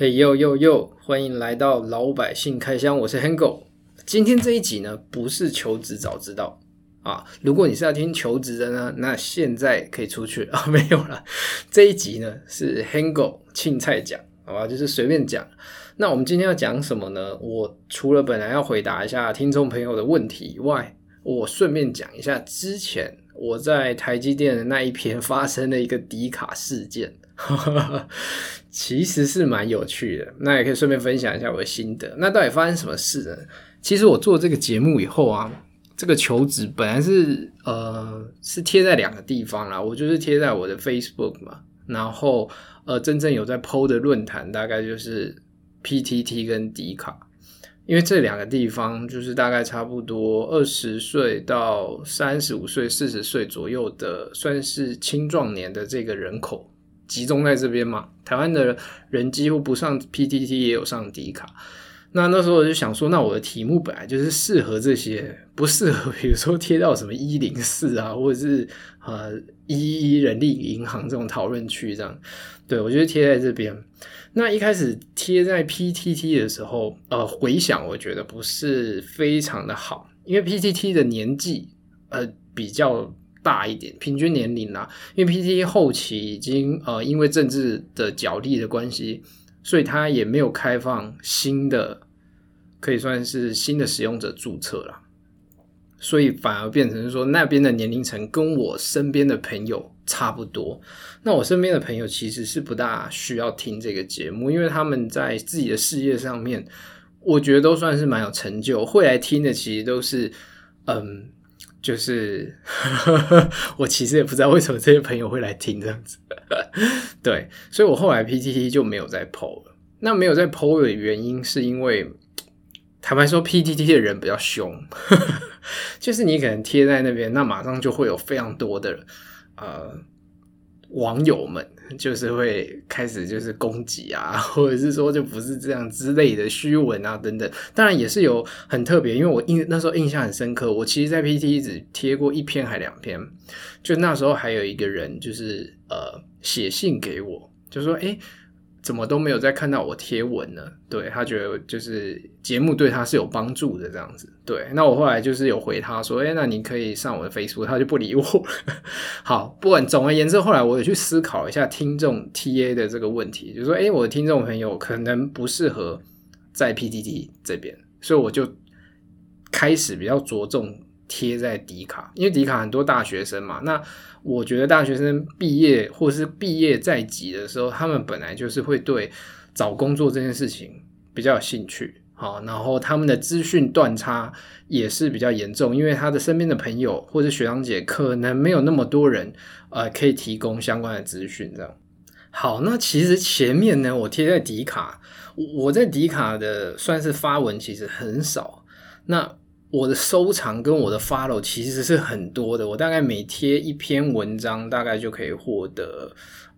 嘿呦呦呦，欢迎来到老百姓开箱，我是 Hango。今天这一集呢，不是求职早知道啊。如果你是要听求职的呢，那现在可以出去啊，没有了。这一集呢是 Hango 青菜讲，好吧，就是随便讲。那我们今天要讲什么呢？我除了本来要回答一下听众朋友的问题以外，我顺便讲一下之前我在台积电的那一篇发生的一个迪卡事件。哈 哈其实是蛮有趣的，那也可以顺便分享一下我的心得。那到底发生什么事呢？其实我做这个节目以后啊，这个求职本来是呃是贴在两个地方啦，我就是贴在我的 Facebook 嘛，然后呃真正有在 PO 的论坛大概就是 PTT 跟迪卡，因为这两个地方就是大概差不多二十岁到三十五岁、四十岁左右的，算是青壮年的这个人口。集中在这边嘛，台湾的人几乎不上 PTT，也有上迪卡。那那时候我就想说，那我的题目本来就是适合这些，不适合比如说贴到什么一零四啊，或者是呃一一人力银行这种讨论区这样。对，我就贴在这边。那一开始贴在 PTT 的时候，呃，回响我觉得不是非常的好，因为 PTT 的年纪呃比较。大一点，平均年龄啦、因为 PTT 后期已经呃，因为政治的角力的关系，所以它也没有开放新的，可以算是新的使用者注册了，所以反而变成说那边的年龄层跟我身边的朋友差不多。那我身边的朋友其实是不大需要听这个节目，因为他们在自己的事业上面，我觉得都算是蛮有成就，会来听的其实都是嗯。就是 我其实也不知道为什么这些朋友会来听这样子，对，所以我后来 PTT 就没有再 PO 了。那没有再 PO 的原因是因为，坦白说 PTT 的人比较凶，就是你可能贴在那边，那马上就会有非常多的呃。网友们就是会开始就是攻击啊，或者是说就不是这样之类的虚文啊等等，当然也是有很特别，因为我印那时候印象很深刻，我其实在 PTT 只贴过一篇还两篇，就那时候还有一个人就是呃写信给我，就说诶怎么都没有再看到我贴文呢？对，他觉得就是节目对他是有帮助的这样子。对，那我后来就是有回他说，诶那你可以上我的 Facebook，他就不理我。好，不管总而言之，后来我也去思考一下听众 TA 的这个问题，就是说，诶我的听众朋友可能不适合在 PTT 这边，所以我就开始比较着重。贴在迪卡，因为迪卡很多大学生嘛，那我觉得大学生毕业或是毕业在即的时候，他们本来就是会对找工作这件事情比较有兴趣，好，然后他们的资讯断差也是比较严重，因为他的身边的朋友或者学长姐可能没有那么多人，呃，可以提供相关的资讯，这样。好，那其实前面呢，我贴在迪卡，我在迪卡的算是发文其实很少，那。我的收藏跟我的 follow 其实是很多的，我大概每贴一篇文章，大概就可以获得。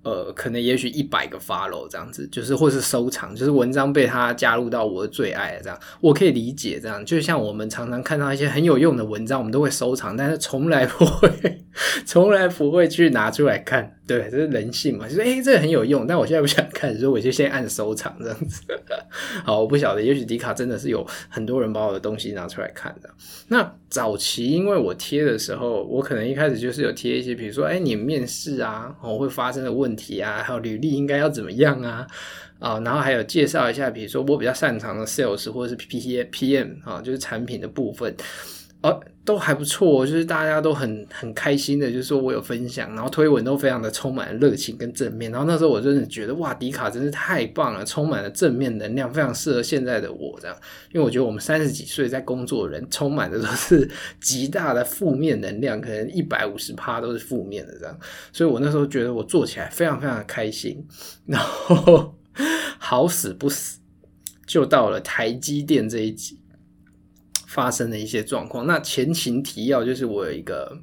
呃，可能也许一百个 follow 这样子，就是或是收藏，就是文章被他加入到我的最爱这样，我可以理解这样。就像我们常常看到一些很有用的文章，我们都会收藏，但是从来不会，从来不会去拿出来看。对，这是人性嘛，就是诶、这个很有用，但我现在不想看，所以我就先按收藏这样子。好，我不晓得，也许迪卡真的是有很多人把我的东西拿出来看的。那早期因为我贴的时候，我可能一开始就是有贴一些，比如说，哎、你面试啊，我会发生的问题啊，还有履历应该要怎么样啊，啊，然后还有介绍一下，比如说我比较擅长的 sales 或者是 P P M 啊，就是产品的部分。哦，都还不错，就是大家都很很开心的，就是说我有分享，然后推文都非常的充满热情跟正面，然后那时候我真的觉得哇，迪卡真是太棒了，充满了正面能量，非常适合现在的我这样，因为我觉得我们三十几岁在工作的人，充满的都是极大的负面能量，可能一百五十趴都是负面的这样，所以我那时候觉得我做起来非常非常的开心，然后好死不死，就到了台积电这一集。发生的一些状况，那前情提要就是我有一个，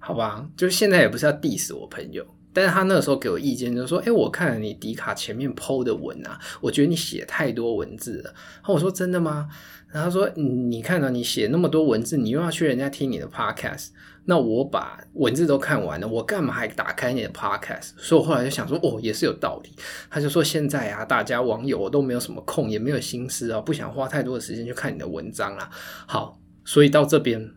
好吧，就是现在也不是要 diss 我朋友，但是他那个时候给我意见，就是说，哎，我看了你迪卡前面 PO 的文啊，我觉得你写太多文字了。然后我说真的吗？然后他说，你看到你写那么多文字，你又要去人家听你的 podcast，那我把文字都看完了，我干嘛还打开你的 podcast？所以我后来就想说，哦，也是有道理。他就说，现在啊，大家网友都没有什么空，也没有心思啊，不想花太多的时间去看你的文章啦。好，所以到这边。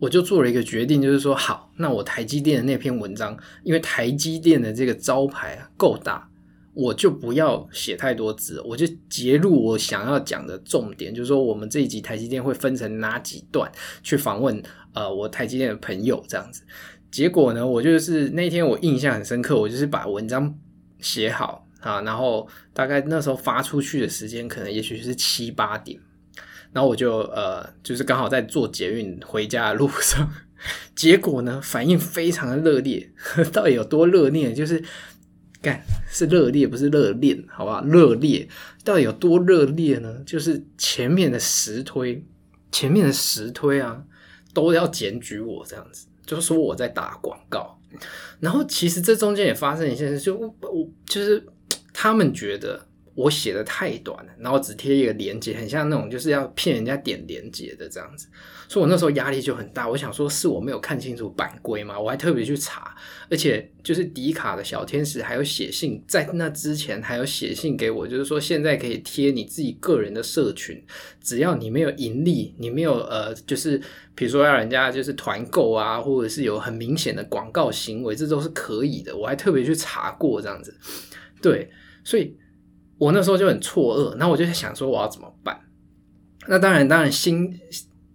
我就做了一个决定，就是说，好，那我台积电的那篇文章，因为台积电的这个招牌啊够大，我就不要写太多字，我就截录我想要讲的重点，就是说，我们这一集台积电会分成哪几段去访问呃我台积电的朋友这样子。结果呢，我就是那天我印象很深刻，我就是把文章写好啊，然后大概那时候发出去的时间，可能也许是七八点。然后我就呃，就是刚好在坐捷运回家的路上，结果呢，反应非常的热烈，到底有多热烈？就是干是热烈，不是热恋，好吧？热烈到底有多热烈呢？就是前面的实推，前面的实推啊，都要检举我这样子，就说我在打广告。然后其实这中间也发生一件事，就我就是他们觉得。我写的太短了，然后只贴一个连接，很像那种就是要骗人家点连接的这样子，所以我那时候压力就很大。我想说，是我没有看清楚版规吗？我还特别去查，而且就是迪卡的小天使还有写信，在那之前还有写信给我，就是说现在可以贴你自己个人的社群，只要你没有盈利，你没有呃，就是比如说要人家就是团购啊，或者是有很明显的广告行为，这都是可以的。我还特别去查过这样子，对，所以。我那时候就很错愕，然后我就想说我要怎么办？那当然，当然心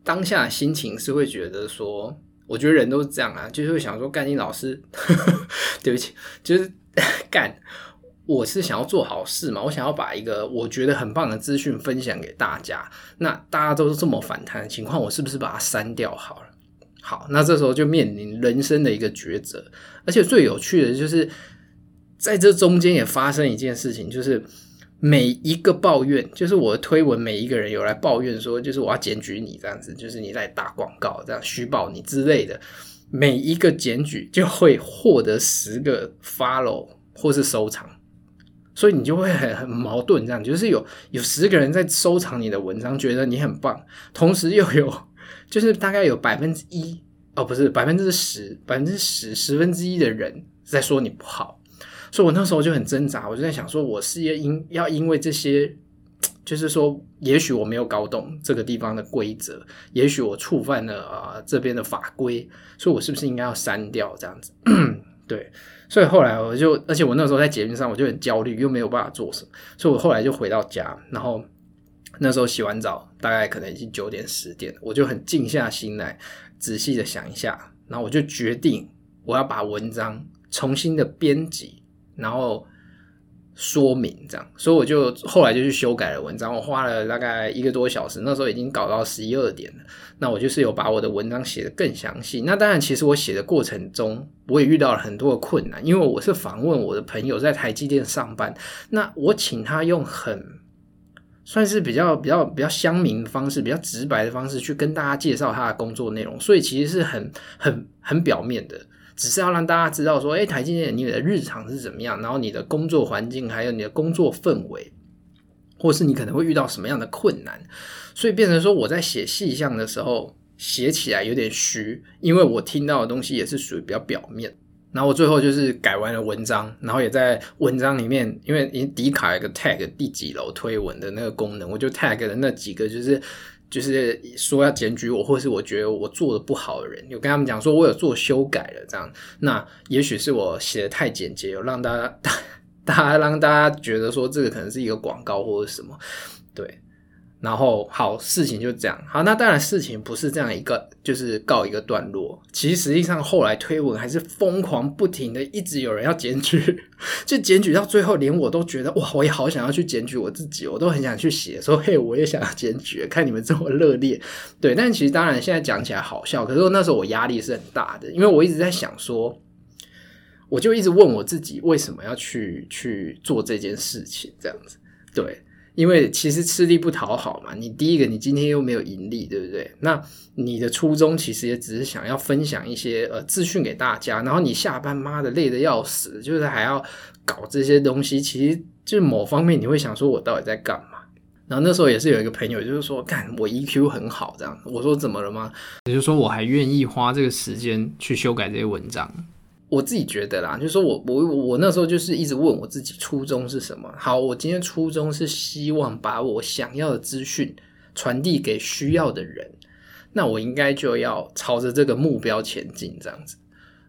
当下心情是会觉得说，我觉得人都是这样啊，就是会想说，干你老师，对不起，就是 干，我是想要做好事嘛，我想要把一个我觉得很棒的资讯分享给大家。那大家都是这么反弹的情况，我是不是把它删掉好了？好，那这时候就面临人生的一个抉择。而且最有趣的就是，在这中间也发生一件事情，就是。每一个抱怨，就是我的推文，每一个人有来抱怨说，就是我要检举你这样子，就是你在打广告，这样虚报你之类的。每一个检举就会获得十个 follow 或是收藏，所以你就会很很矛盾，这样就是有有十个人在收藏你的文章，觉得你很棒，同时又有就是大概有百分之一哦，不是百分之十，百分之十十分之一的人在说你不好。所以，我那时候就很挣扎，我就在想，说我是要因要因为这些，就是说，也许我没有搞懂这个地方的规则，也许我触犯了啊、这边的法规，所以我是不是应该要删掉这样子？对，所以后来我就，而且我那时候在节目上，我就很焦虑，又没有办法做什么，所以我后来就回到家，然后那时候洗完澡，大概可能已经九点十点，我就很静下心来，仔细的想一下，然后我就决定我要把文章重新的编辑。然后说明这样，所以我就后来就去修改了文章，我花了大概一个多小时，那时候已经搞到十一二点了。那我就是有把我的文章写得更详细。那当然，其实我写的过程中，我也遇到了很多的困难，因为我是访问我的朋友在台积电上班，那我请他用很算是比较比较比较乡民的方式，比较直白的方式去跟大家介绍他的工作内容，所以其实是很很很表面的。只是要让大家知道说，诶，台积电你的日常是怎么样，然后你的工作环境，还有你的工作氛围，或是你可能会遇到什么样的困难，所以变成说我在写细项的时候写起来有点虚，因为我听到的东西也是属于比较表面。然后我最后就是改完了文章，然后也在文章里面，因为迪卡一个 tag 第几楼推文的那个功能，我就 tag 了那几个就是。就是说要检举我，或是我觉得我做的不好的人，有跟他们讲说我有做修改了，这样，那也许是我写的太简洁，有让大家大大家让大家觉得说这个可能是一个广告或者什么，对。然后好，事情就这样。好，那当然事情不是这样一个，就是告一个段落。其实实际上后来推文还是疯狂不停的，一直有人要检举，就检举到最后，连我都觉得哇，我也好想要去检举我自己，我都很想去写说嘿，我也想要检举，看你们这么热烈。对，但其实当然现在讲起来好笑，可是那时候我压力是很大的，因为我一直在想说，我就一直问我自己为什么要去去做这件事情，这样子，对。因为其实吃力不讨好嘛，你第一个你今天又没有盈利，对不对？那你的初衷其实也只是想要分享一些呃资讯给大家，然后你下班妈的累得要死，就是还要搞这些东西，其实就某方面你会想说，我到底在干嘛？然后那时候也是有一个朋友，就是说，干我 EQ 很好这样，我说怎么了吗？也就是说我还愿意花这个时间去修改这些文章。我自己觉得啦，就是说我我我那时候就是一直问我自己初衷是什么。好，我今天初衷是希望把我想要的资讯传递给需要的人，那我应该就要朝着这个目标前进，这样子。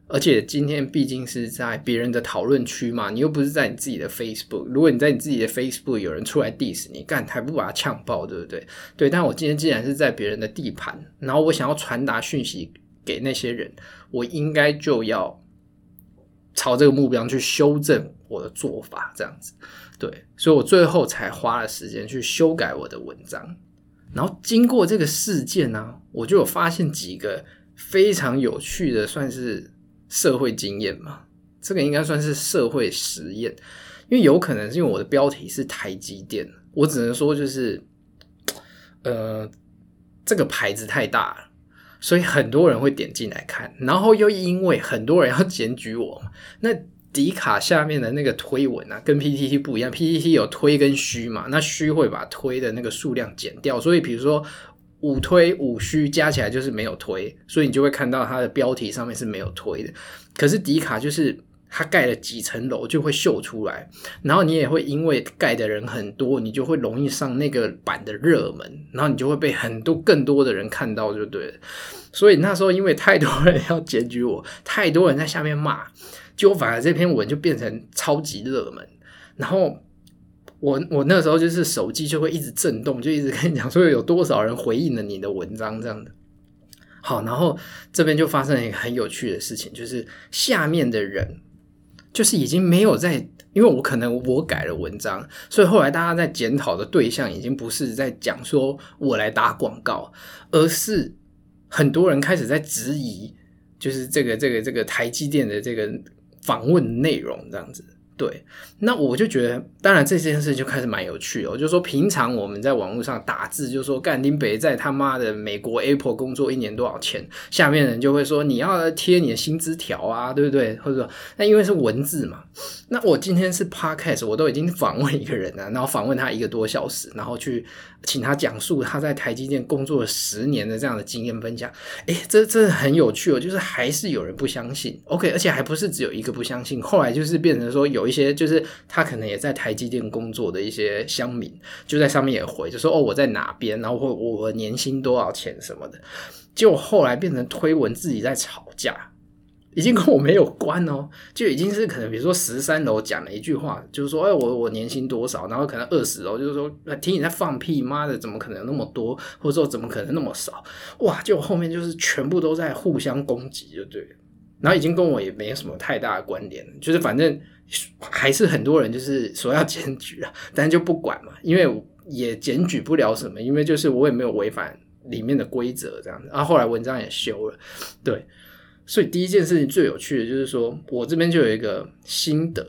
而且今天毕竟是在别人的讨论区嘛，你又不是在你自己的 Facebook。如果你在你自己的 Facebook 有人出来 diss 你，干还不把他呛爆，对不对？对，但我今天既然是在别人的地盘，然后我想要传达讯息给那些人，我应该就要。朝这个目标去修正我的做法，这样子，对，所以我最后才花了时间去修改我的文章。然后经过这个事件呢、我就有发现几个非常有趣的，算是社会经验嘛。这个应该算是社会实验，因为有可能是因为我的标题是台积电，我只能说就是，呃，这个牌子太大了。所以很多人会点进来看，然后又因为很多人要检举我，那迪卡下面的那个推文啊，跟 PTT 不一样，PTT 有推跟虚嘛，那虚会把推的那个数量减掉，所以比如说五推五虚加起来就是没有推，所以你就会看到它的标题上面是没有推的，可是迪卡就是。它盖了几层楼就会秀出来，然后你也会因为盖的人很多，你就会容易上那个版的热门，然后你就会被很多更多的人看到，就对了。所以那时候因为太多人要检举我，太多人在下面骂，就反而这篇文就变成超级热门。然后我我那时候就是手机就会一直震动，就一直跟你讲说有多少人回应了你的文章这样的。好，然后这边就发生了一个很有趣的事情，就是下面的人。就是已经没有在，因为我可能我改了文章，所以后来大家在检讨的对象已经不是在讲说我来打广告，而是很多人开始在质疑，就是这个这个这个台积电的这个访问内容这样子。对，那我就觉得，当然这件事就开始蛮有趣的。我就说，平常我们在网络上打字，就说干丁北在他妈的美国 Apple 工作一年多少钱，下面人就会说你要贴你的薪资条啊，对不对？或者说，那因为是文字嘛。那我今天是 Podcast，我都已经访问一个人了，然后访问他一个多小时，然后去请他讲述他在台积电工作了十年的这样的经验分享。诶，这这很有趣哦，就是还是有人不相信。OK，而且还不是只有一个不相信，后来就是变成说有一些就是他可能也在台积电工作的一些乡民，就在上面也回，就说哦，我在哪边，然后我我年薪多少钱什么的，结果后来变成推文自己在吵架。已经跟我没有关哦，就已经是可能，比如说十三楼讲了一句话，就是说，哎，我我年薪多少？然后可能二十楼就是说，听你在放屁，妈的，怎么可能有那么多？或者说怎么可能那么少？哇，就后面就是全部都在互相攻击，就对。然后已经跟我也没什么太大的关联，就是反正还是很多人就是说要检举啊，但是就不管嘛，因为也检举不了什么，因为就是我也没有违反里面的规则这样子。然后后来文章也修了，对。所以第一件事情最有趣的就是说，我这边就有一个心得，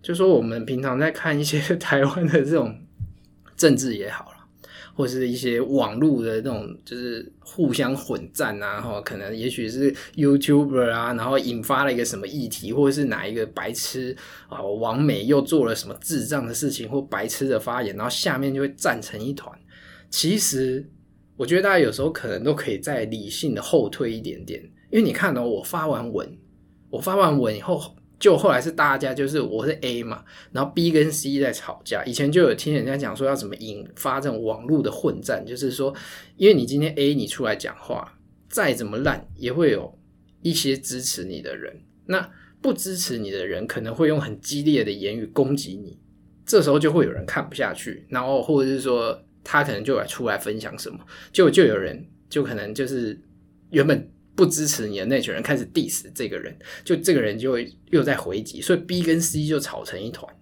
就说我们平常在看一些 台湾的这种政治也好啦，或是一些网络的这种就是互相混战啊，哈，可能也许是 YouTuber 啊，然后引发了一个什么议题，或者是哪一个白痴啊，网美又做了什么智障的事情或白痴的发言，然后下面就会战成一团。其实我觉得大家有时候可能都可以再理性的后退一点点。因为你看哦，我发完文，我发完文以后，就后来是大家就是我是 A 嘛，然后 B 跟 C 在吵架。以前就有听人家讲说要怎么引发这种网络的混战，就是说，因为你今天 A 你出来讲话，再怎么烂，也会有一些支持你的人，那不支持你的人可能会用很激烈的言语攻击你，这时候就会有人看不下去，然后或者是说他可能就来出来分享什么，就就有人就可能就是原本。不支持你的那群人开始 diss 这个人，就这个人就会又在回击，所以 B 跟 C 就吵成一团，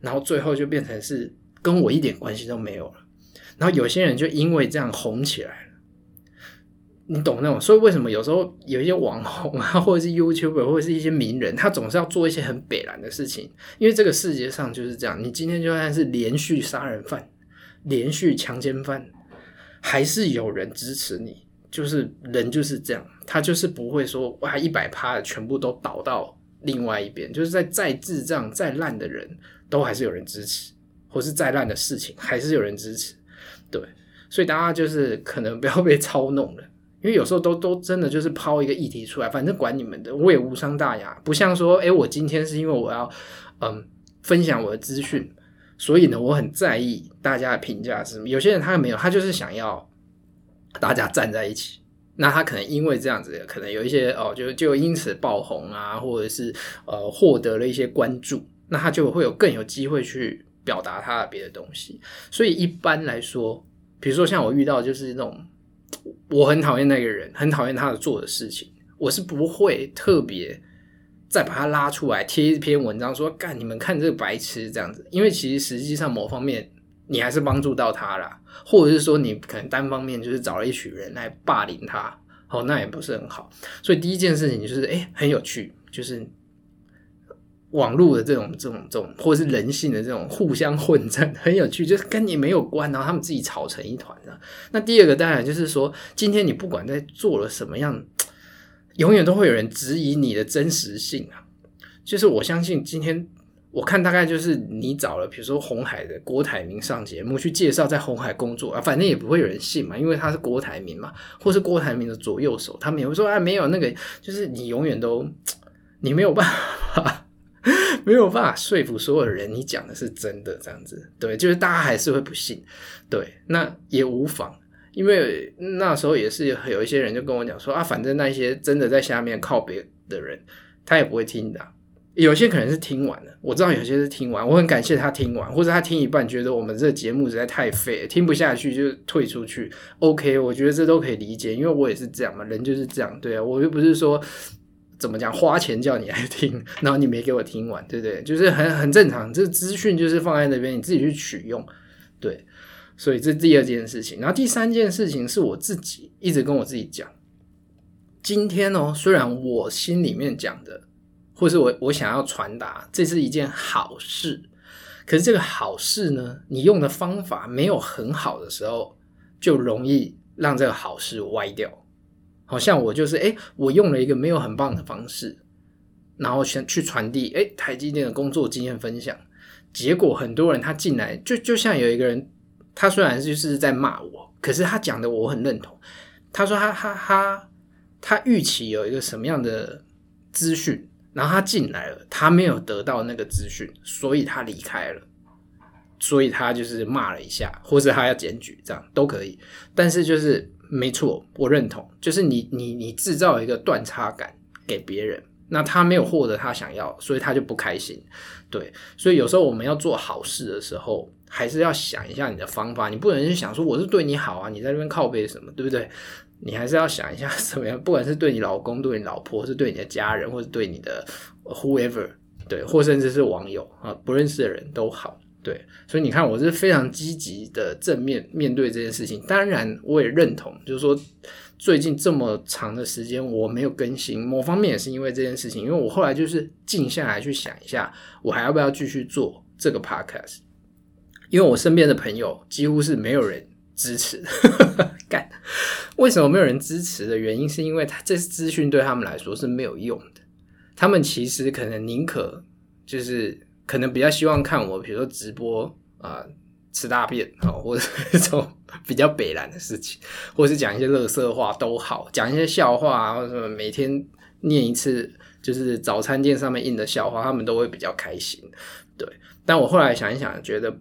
然后最后就变成是跟我一点关系都没有了。然后有些人就因为这样红起来了，你懂那种？所以为什么有时候有一些网红啊，或者是 YouTuber，或者是一些名人，他总是要做一些很北然的事情，因为这个世界上就是这样。你今天就算是连续杀人犯，连续强奸犯，还是有人支持你。就是人就是这样，他就是不会说哇一百趴的全部都倒到另外一边。就是在再智障再烂的人都还是有人支持，或是再烂的事情还是有人支持。对，所以大家就是可能不要被操弄了，因为有时候都都真的就是抛一个议题出来，反正管你们的，我也无伤大雅。不像说，诶，我今天是因为我要嗯分享我的资讯，所以呢我很在意大家的评价是什么。有些人他没有，他就是想要。大家站在一起，那他可能因为这样子，可能有一些哦，就就因此爆红啊，或者是呃获得了一些关注，那他就会有更有机会去表达他的别的东西。所以一般来说，比如说像我遇到就是那种我很讨厌那个人，很讨厌他的做的事情，我是不会特别再把他拉出来贴一篇文章说干你们看这个白痴这样子，因为其实实际上某方面。你还是帮助到他啦，或者是说你可能单方面就是找了一群人来霸凌他，哦，那也不是很好。所以第一件事情就是，诶，很有趣，就是网络的这种、这种、这种，或者是人性的这种互相混战，很有趣，就是跟你没有关，然后他们自己吵成一团的。那第二个当然就是说，今天你不管在做了什么样，永远都会有人质疑你的真实性啊。就是我相信今天。我看大概就是你找了，比如说红海的郭台铭上节目去介绍在红海工作啊，反正也不会有人信嘛，因为他是郭台铭嘛，或是郭台铭的左右手，他们也会说啊，没有那个，就是你永远都你没有办法，没有办法说服所有人你讲的是真的这样子，对，就是大家还是会不信，对，那也无妨，因为那时候也是有一些人就跟我讲说啊，反正那些真的在下面靠别的人，他也不会听的。有些可能是听完了，我知道有些是听完，我很感谢他听完，或者他听一半觉得我们这节目实在太废，听不下去就退出去。OK，我觉得这都可以理解，因为我也是这样嘛，人就是这样，对啊，我又不是说怎么讲花钱叫你来听，然后你没给我听完，对不对？就是很很正常，这资讯就是放在那边，你自己去取用，对。所以这第二件事情，然后第三件事情是我自己一直跟我自己讲，今天哦，虽然我心里面讲的。或是我我想要传达，这是一件好事，可是这个好事呢，你用的方法没有很好的时候，就容易让这个好事歪掉。好像我就是，诶，我用了一个没有很棒的方式，然后想去传递，诶，台积电的工作经验分享，结果很多人他进来，就就像有一个人，他虽然就是在骂我，可是他讲的我很认同。他说他他他他预期有一个什么样的资讯。然后他进来了，他没有得到那个资讯，所以他离开了，所以他就是骂了一下，或者他要检举，这样都可以。但是就是没错，我认同，就是你你你制造一个断差感给别人，那他没有获得他想要，所以他就不开心。对，所以有时候我们要做好事的时候，还是要想一下你的方法，你不能去想说我是对你好啊，你在这边靠背什么，对不对？你还是要想一下怎么样，不管是对你老公、对你老婆，是对你的家人，或是对你的 whoever，对，或甚至是网友啊，不认识的人都好，对。所以你看，我是非常积极的正面面对这件事情。当然，我也认同，就是说最近这么长的时间我没有更新，某方面也是因为这件事情。因为我后来就是静下来去想一下，我还要不要继续做这个 podcast？因为我身边的朋友几乎是没有人。支持 干？为什么没有人支持的原因，是因为他这资讯对他们来说是没有用的。他们其实可能宁可就是可能比较希望看我，比如说直播啊、吃大便啊，或者 这种比较北烂的事情，或是讲一些乐色话都好，讲一些笑话啊，或者什么每天念一次就是早餐店上面印的笑话，他们都会比较开心。对，但我后来想一想，觉得。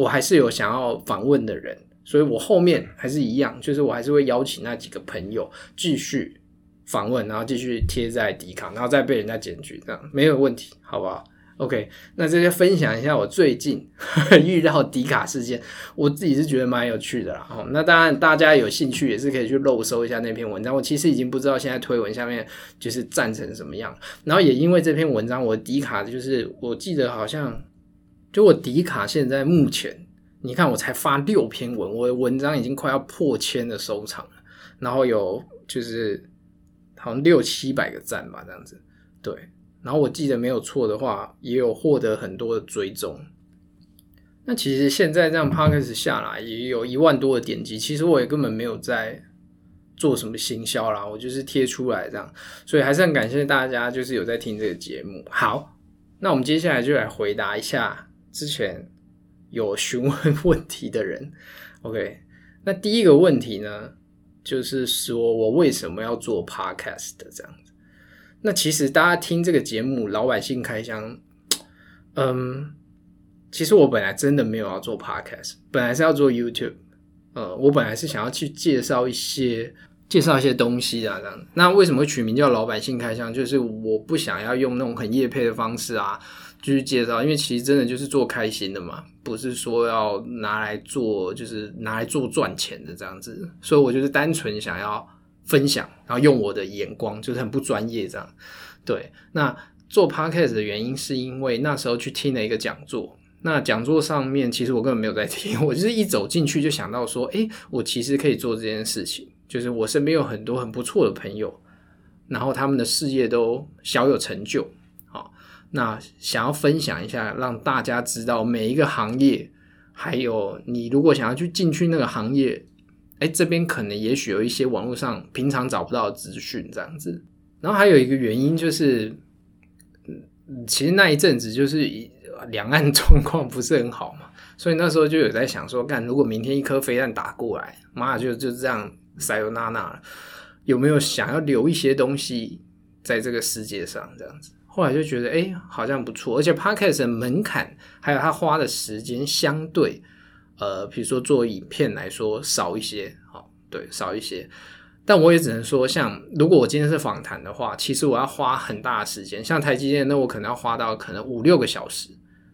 我还是有想要访问的人，所以我后面还是一样，就是我还是会邀请那几个朋友继续访问，然后继续贴在迪卡，然后再被人家检举，这样没有问题，好不好？OK，那这些分享一下我最近 遇到迪卡事件，我自己是觉得蛮有趣的啦。哦，那当然大家有兴趣也是可以去漏搜一下那篇文章。我其实已经不知道现在推文下面就是赞成什么样，然后也因为这篇文章，我迪卡就是我记得好像。就我迪卡现在目前，你看我才发六篇文，我的文章已经快要破千的收藏了，然后有就是好像六七百个赞吧，这样子，对，然后我记得没有错的话，也有获得很多的追踪。那其实现在这样 Podcast 下来也有一万多的点击，其实我也根本没有在做什么行销啦，我就是贴出来这样，所以还是很感谢大家，就是有在听这个节目。好，那我们接下来就来回答一下之前有询问问题的人。OK，那第一个问题呢，就是说我为什么要做 Podcast 这样子？那其实大家听这个节目，老百姓开箱，嗯，其实我本来真的没有要做 Podcast，本来是要做 YouTube，呃，我本来是想要去介绍一些。介绍一些东西啊，这样。那为什么取名叫老百姓开箱？就是我不想要用那种很业配的方式啊，继续介绍，因为其实真的就是做开心的嘛，不是说要拿来做，就是拿来做赚钱的这样子。所以我就是单纯想要分享，然后用我的眼光，就是很不专业这样。对，那做 podcast 的原因是因为那时候去听了一个讲座，那讲座上面其实我根本没有在听，我就是一走进去就想到说，诶，我其实可以做这件事情。就是我身边有很多很不错的朋友，然后他们的事业都小有成就，那想要分享一下，让大家知道每一个行业，还有你如果想要去进去那个行业，哎，这边可能也许有一些网络上平常找不到的资讯这样子。然后还有一个原因就是，其实那一阵子就是两岸状况不是很好嘛，所以那时候就有在想说，干如果明天一颗飞弹打过来，妈就就这样。塞尤娜娜有没有想要留一些东西在这个世界上？这样子，后来就觉得，哎、好像不错。而且 Podcast 的门槛还有他花的时间，相对，呃，比如说做影片来说少一些，好，对，少一些。但我也只能说，像如果我今天是访谈的话，其实我要花很大的时间。像台积电，那我可能要花到可能五六个小时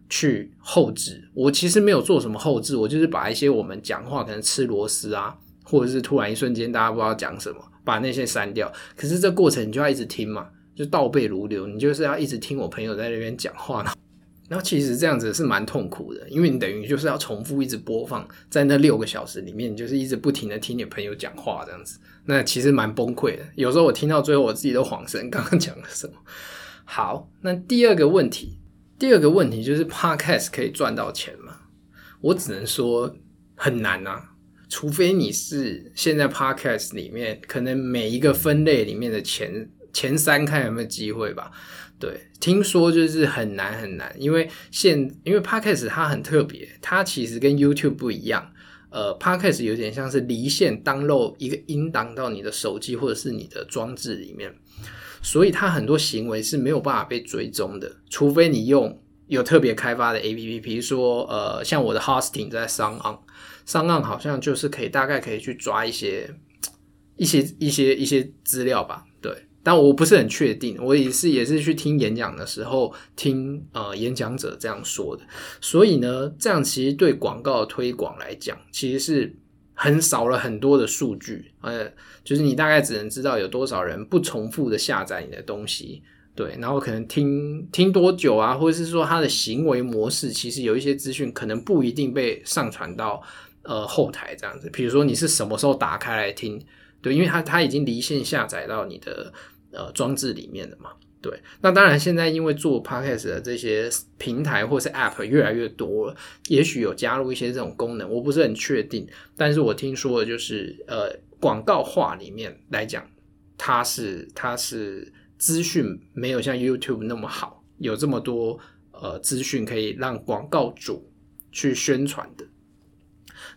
去后置。我其实没有做什么后置，我就是把一些我们讲话可能吃螺丝啊。或者是突然一瞬间大家不知道讲什么，把那些删掉。可是这过程你就要一直听嘛，就倒背如流，你就是要一直听我朋友在那边讲话。然后其实这样子是蛮痛苦的，因为你等于就是要重复一直播放，在那六个小时里面，你就是一直不停的听你朋友讲话这样子。那其实蛮崩溃的，有时候我听到最后我自己都恍神，刚刚讲了什么。好，那第二个问题，第二个问题就是 Podcast 可以赚到钱吗？我只能说很难啊。除非你是现在 Podcast 里面可能每一个分类里面的钱前三，看有没有机会吧。对，听说就是很难很难，因为现因为 Podcast 它很特别，它其实跟 YouTube 不一样。呃，Podcast 有点像是离线 download 一个音档到你的手机或者是你的装置里面，所以它很多行为是没有办法被追踪的，除非你用有特别开发的 APP，比如说呃，像我的 Hosting 在 SoundOn。上岸好像就是可以大概可以去抓一些一些一些一些资料吧，但我不是很确定，我也是也是去听演讲的时候听呃演讲者这样说的，所以呢，这样其实对广告推广来讲，其实是很少了很多的数据，呃，就是你大概只能知道有多少人不重复的下载你的东西，对，然后可能听听多久啊，或者是说他的行为模式，其实有一些资讯可能不一定被上传到。呃，后台这样子，比如说你是什么时候打开来听，对，因为它它已经离线下载到你的呃装置里面的嘛，对。那当然，现在因为做 Podcast 的这些平台或是 App 越来越多，也许有加入一些这种功能，我不是很确定。但是我听说的就是，呃，广告化里面来讲，它是它是资讯没有像 YouTube 那么好，有这么多呃资讯可以让广告主去宣传的。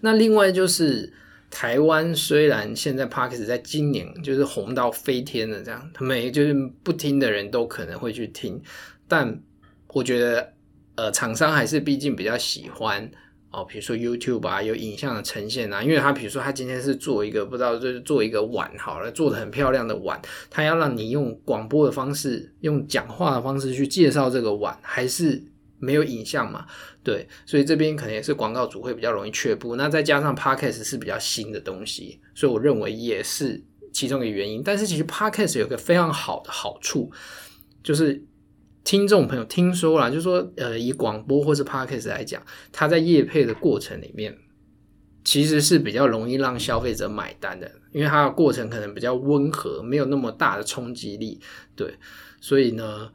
那另外就是台湾，虽然现在 Podcast 在今年就是红到飞天了，这样，他们就是不听的人都可能会去听，但我觉得，呃，厂商还是毕竟比较喜欢哦，比如说 YouTube 啊，有影像的呈现啊，因为他比如说他今天是做一个不知道就是做一个碗好了，做得很漂亮的碗，他要让你用广播的方式，用讲话的方式去介绍这个碗，还是。没有影像嘛？对，所以这边可能也是广告主会比较容易却步。那再加上 Podcast 是比较新的东西，所以我认为也是其中一个原因。但是其实 Podcast 有个非常好的好处，就是听众朋友听说了，就是说呃，以广播或是 Podcast 来讲，它在业配的过程里面，其实是比较容易让消费者买单的，因为它的过程可能比较温和，没有那么大的冲击力。对，所以呢。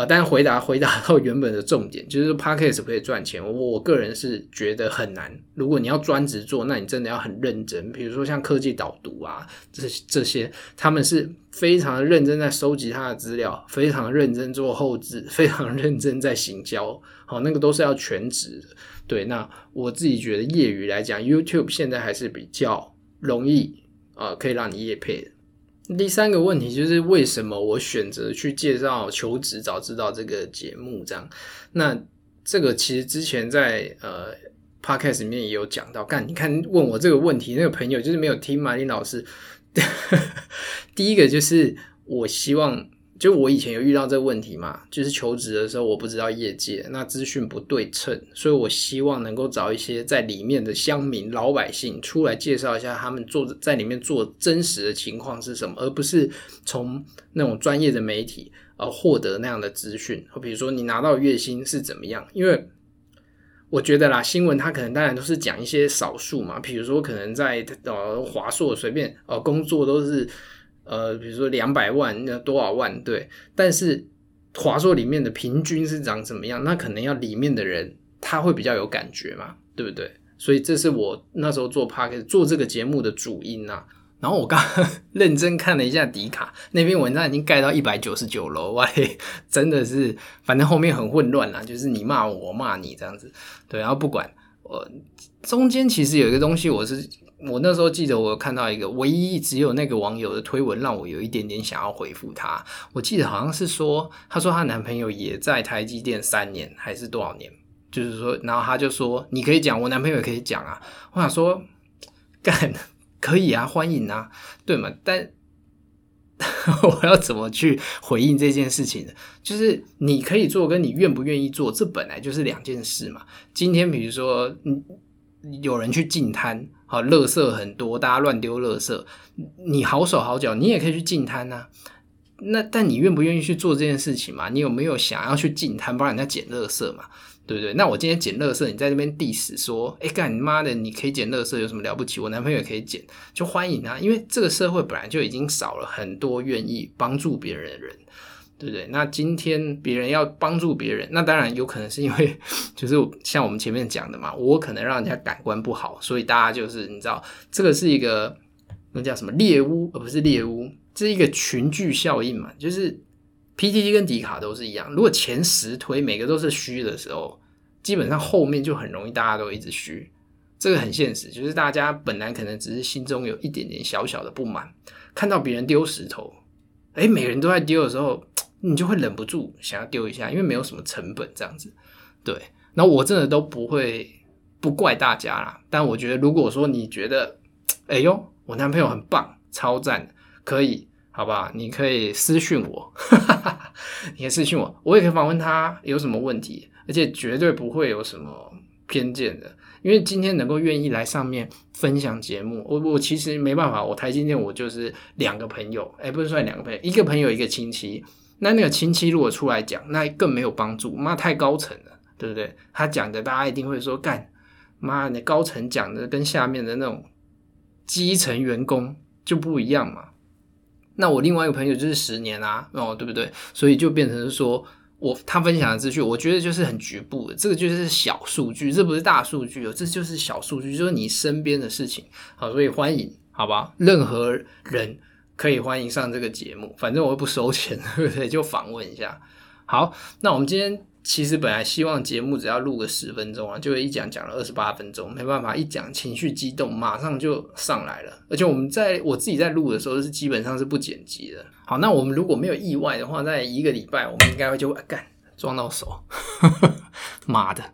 啊，但回答回答到原本的重点，就是 Podcast 可以赚钱。我我个人是觉得很难。如果你要专职做，那你真的要很认真。比如说像科技导读啊，这这些，他们是非常认真在收集他的资料，非常认真做后置，非常认真在行销。好，那个都是要全职的。对，那我自己觉得业余来讲，YouTube 现在还是比较容易啊、呃，可以让你业配的。第三个问题就是为什么我选择去介绍求职早知道这个节目？这样，那这个其实之前在呃 podcast 里面也有讲到。干，你看问我这个问题，那个朋友就是没有听马林老师。第一个就是我希望。就我以前有遇到这个问题嘛，就是求职的时候我不知道业界，那资讯不对称，所以我希望能够找一些在里面的乡民老百姓出来介绍一下他们做在里面做真实的情况是什么，而不是从那种专业的媒体而获得那样的资讯。比如说你拿到月薪是怎么样？因为我觉得啦，新闻它可能当然都是讲一些少数嘛，比如说可能在呃华硕随便呃工作都是。呃，比如说两百万，那多少万？对，但是华硕里面的平均是长怎么样？那可能要里面的人他会比较有感觉嘛，对不对？所以这是我那时候做 Podcast 做这个节目的主因呐、然后我刚 认真看了一下迪卡那篇文章，已经盖到一百九十九楼，哇，真的是，反正后面很混乱啦，就是你骂我，我骂你这样子。对，然后不管我中间其实有一个东西，我是。我那时候记得，我看到一个唯一只有那个网友的推文，让我有一点点想要回复他。我记得好像是说，她说她男朋友也在台积电三年还是多少年，就是说，然后他就说你可以讲，我男朋友也可以讲啊。我想说，干可以啊，欢迎啊，对吗？但 我要怎么去回应这件事情呢？就是你可以做，跟你愿不愿意做，这本来就是两件事嘛。今天比如说，嗯，有人去净滩。好，垃圾很多，大家乱丢垃圾。你好手好脚，你也可以去净摊呐。那但你愿不愿意去做这件事情嘛？你有没有想要去净摊，帮人家捡垃圾嘛？对不对？那我今天捡垃圾，你在那边 diss 说，哎干你妈的，你可以捡垃圾有什么了不起？我男朋友也可以捡，就欢迎啊。因为这个社会本来就已经少了很多愿意帮助别人的人。对不对？那今天别人要帮助别人，那当然有可能是因为，就是像我们前面讲的嘛，我可能让人家感官不好，所以大家就是你知道，这个是一个那叫什么猎巫，而不是猎巫，这是一个群聚效应嘛。就是 PTT 跟迪卡都是一样，如果前十推每个都是虚的时候，基本上后面就很容易大家都一直虚，这个很现实。就是大家本来可能只是心中有一点点小小的不满，看到别人丢石头，诶，每个人都在丢的时候。你就会忍不住想要丢一下，因为没有什么成本这样子，对。然后我真的都不会不怪大家啦，但我觉得如果说你觉得，哎呦，我男朋友很棒，超赞，可以，好不好？你可以私讯我，你可以私讯我，我也可以访问他有什么问题，而且绝对不会有什么偏见的，因为今天能够愿意来上面分享节目，我我其实没办法，我台积电我就是两个朋友，哎，不是算两个朋友，一个朋友一个亲戚。那那个亲戚如果出来讲，那更没有帮助。妈太高层了，对不对？他讲的大家一定会说干。妈，你高层讲的跟下面的那种基层员工就不一样嘛。那我另外一个朋友就是十年啊，哦，对不对？所以就变成是说我他分享的资讯，我觉得就是很局部的，这个就是小数据，这不是大数据哦，这就是小数据，就是你身边的事情。好，所以欢迎，好吧，任何人。可以欢迎上这个节目，反正我又不收钱，对不对？就访问一下。好，那我们今天其实本来希望节目只要录个十分钟啊，就一讲讲了二十八分钟，没办法，一讲情绪激动，马上就上来了。而且我们在我自己在录的时候是基本上是不剪辑的。好，那我们如果没有意外的话，在一个礼拜我们应该会就会干撞到手，妈的，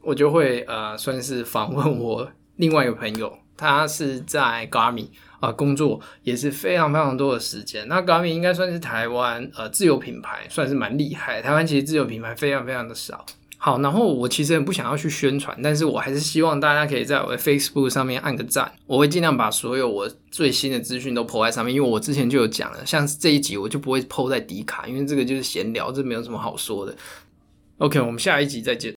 我就会呃算是访问我另外一个朋友，他是在 Garmin。啊，工作也是非常非常多的时间。那 Garmin 应该算是台湾呃自有品牌，算是蛮厉害。台湾其实自有品牌非常非常的少。好，然后我其实很不想要去宣传，但是我还是希望大家可以在我的 Facebook 上面按个赞。我会尽量把所有我最新的资讯都 po 在上面，因为我之前就有讲了，像这一集我就不会 po 在迪卡，因为这个就是闲聊，这没有什么好说的。OK，我们下一集再见。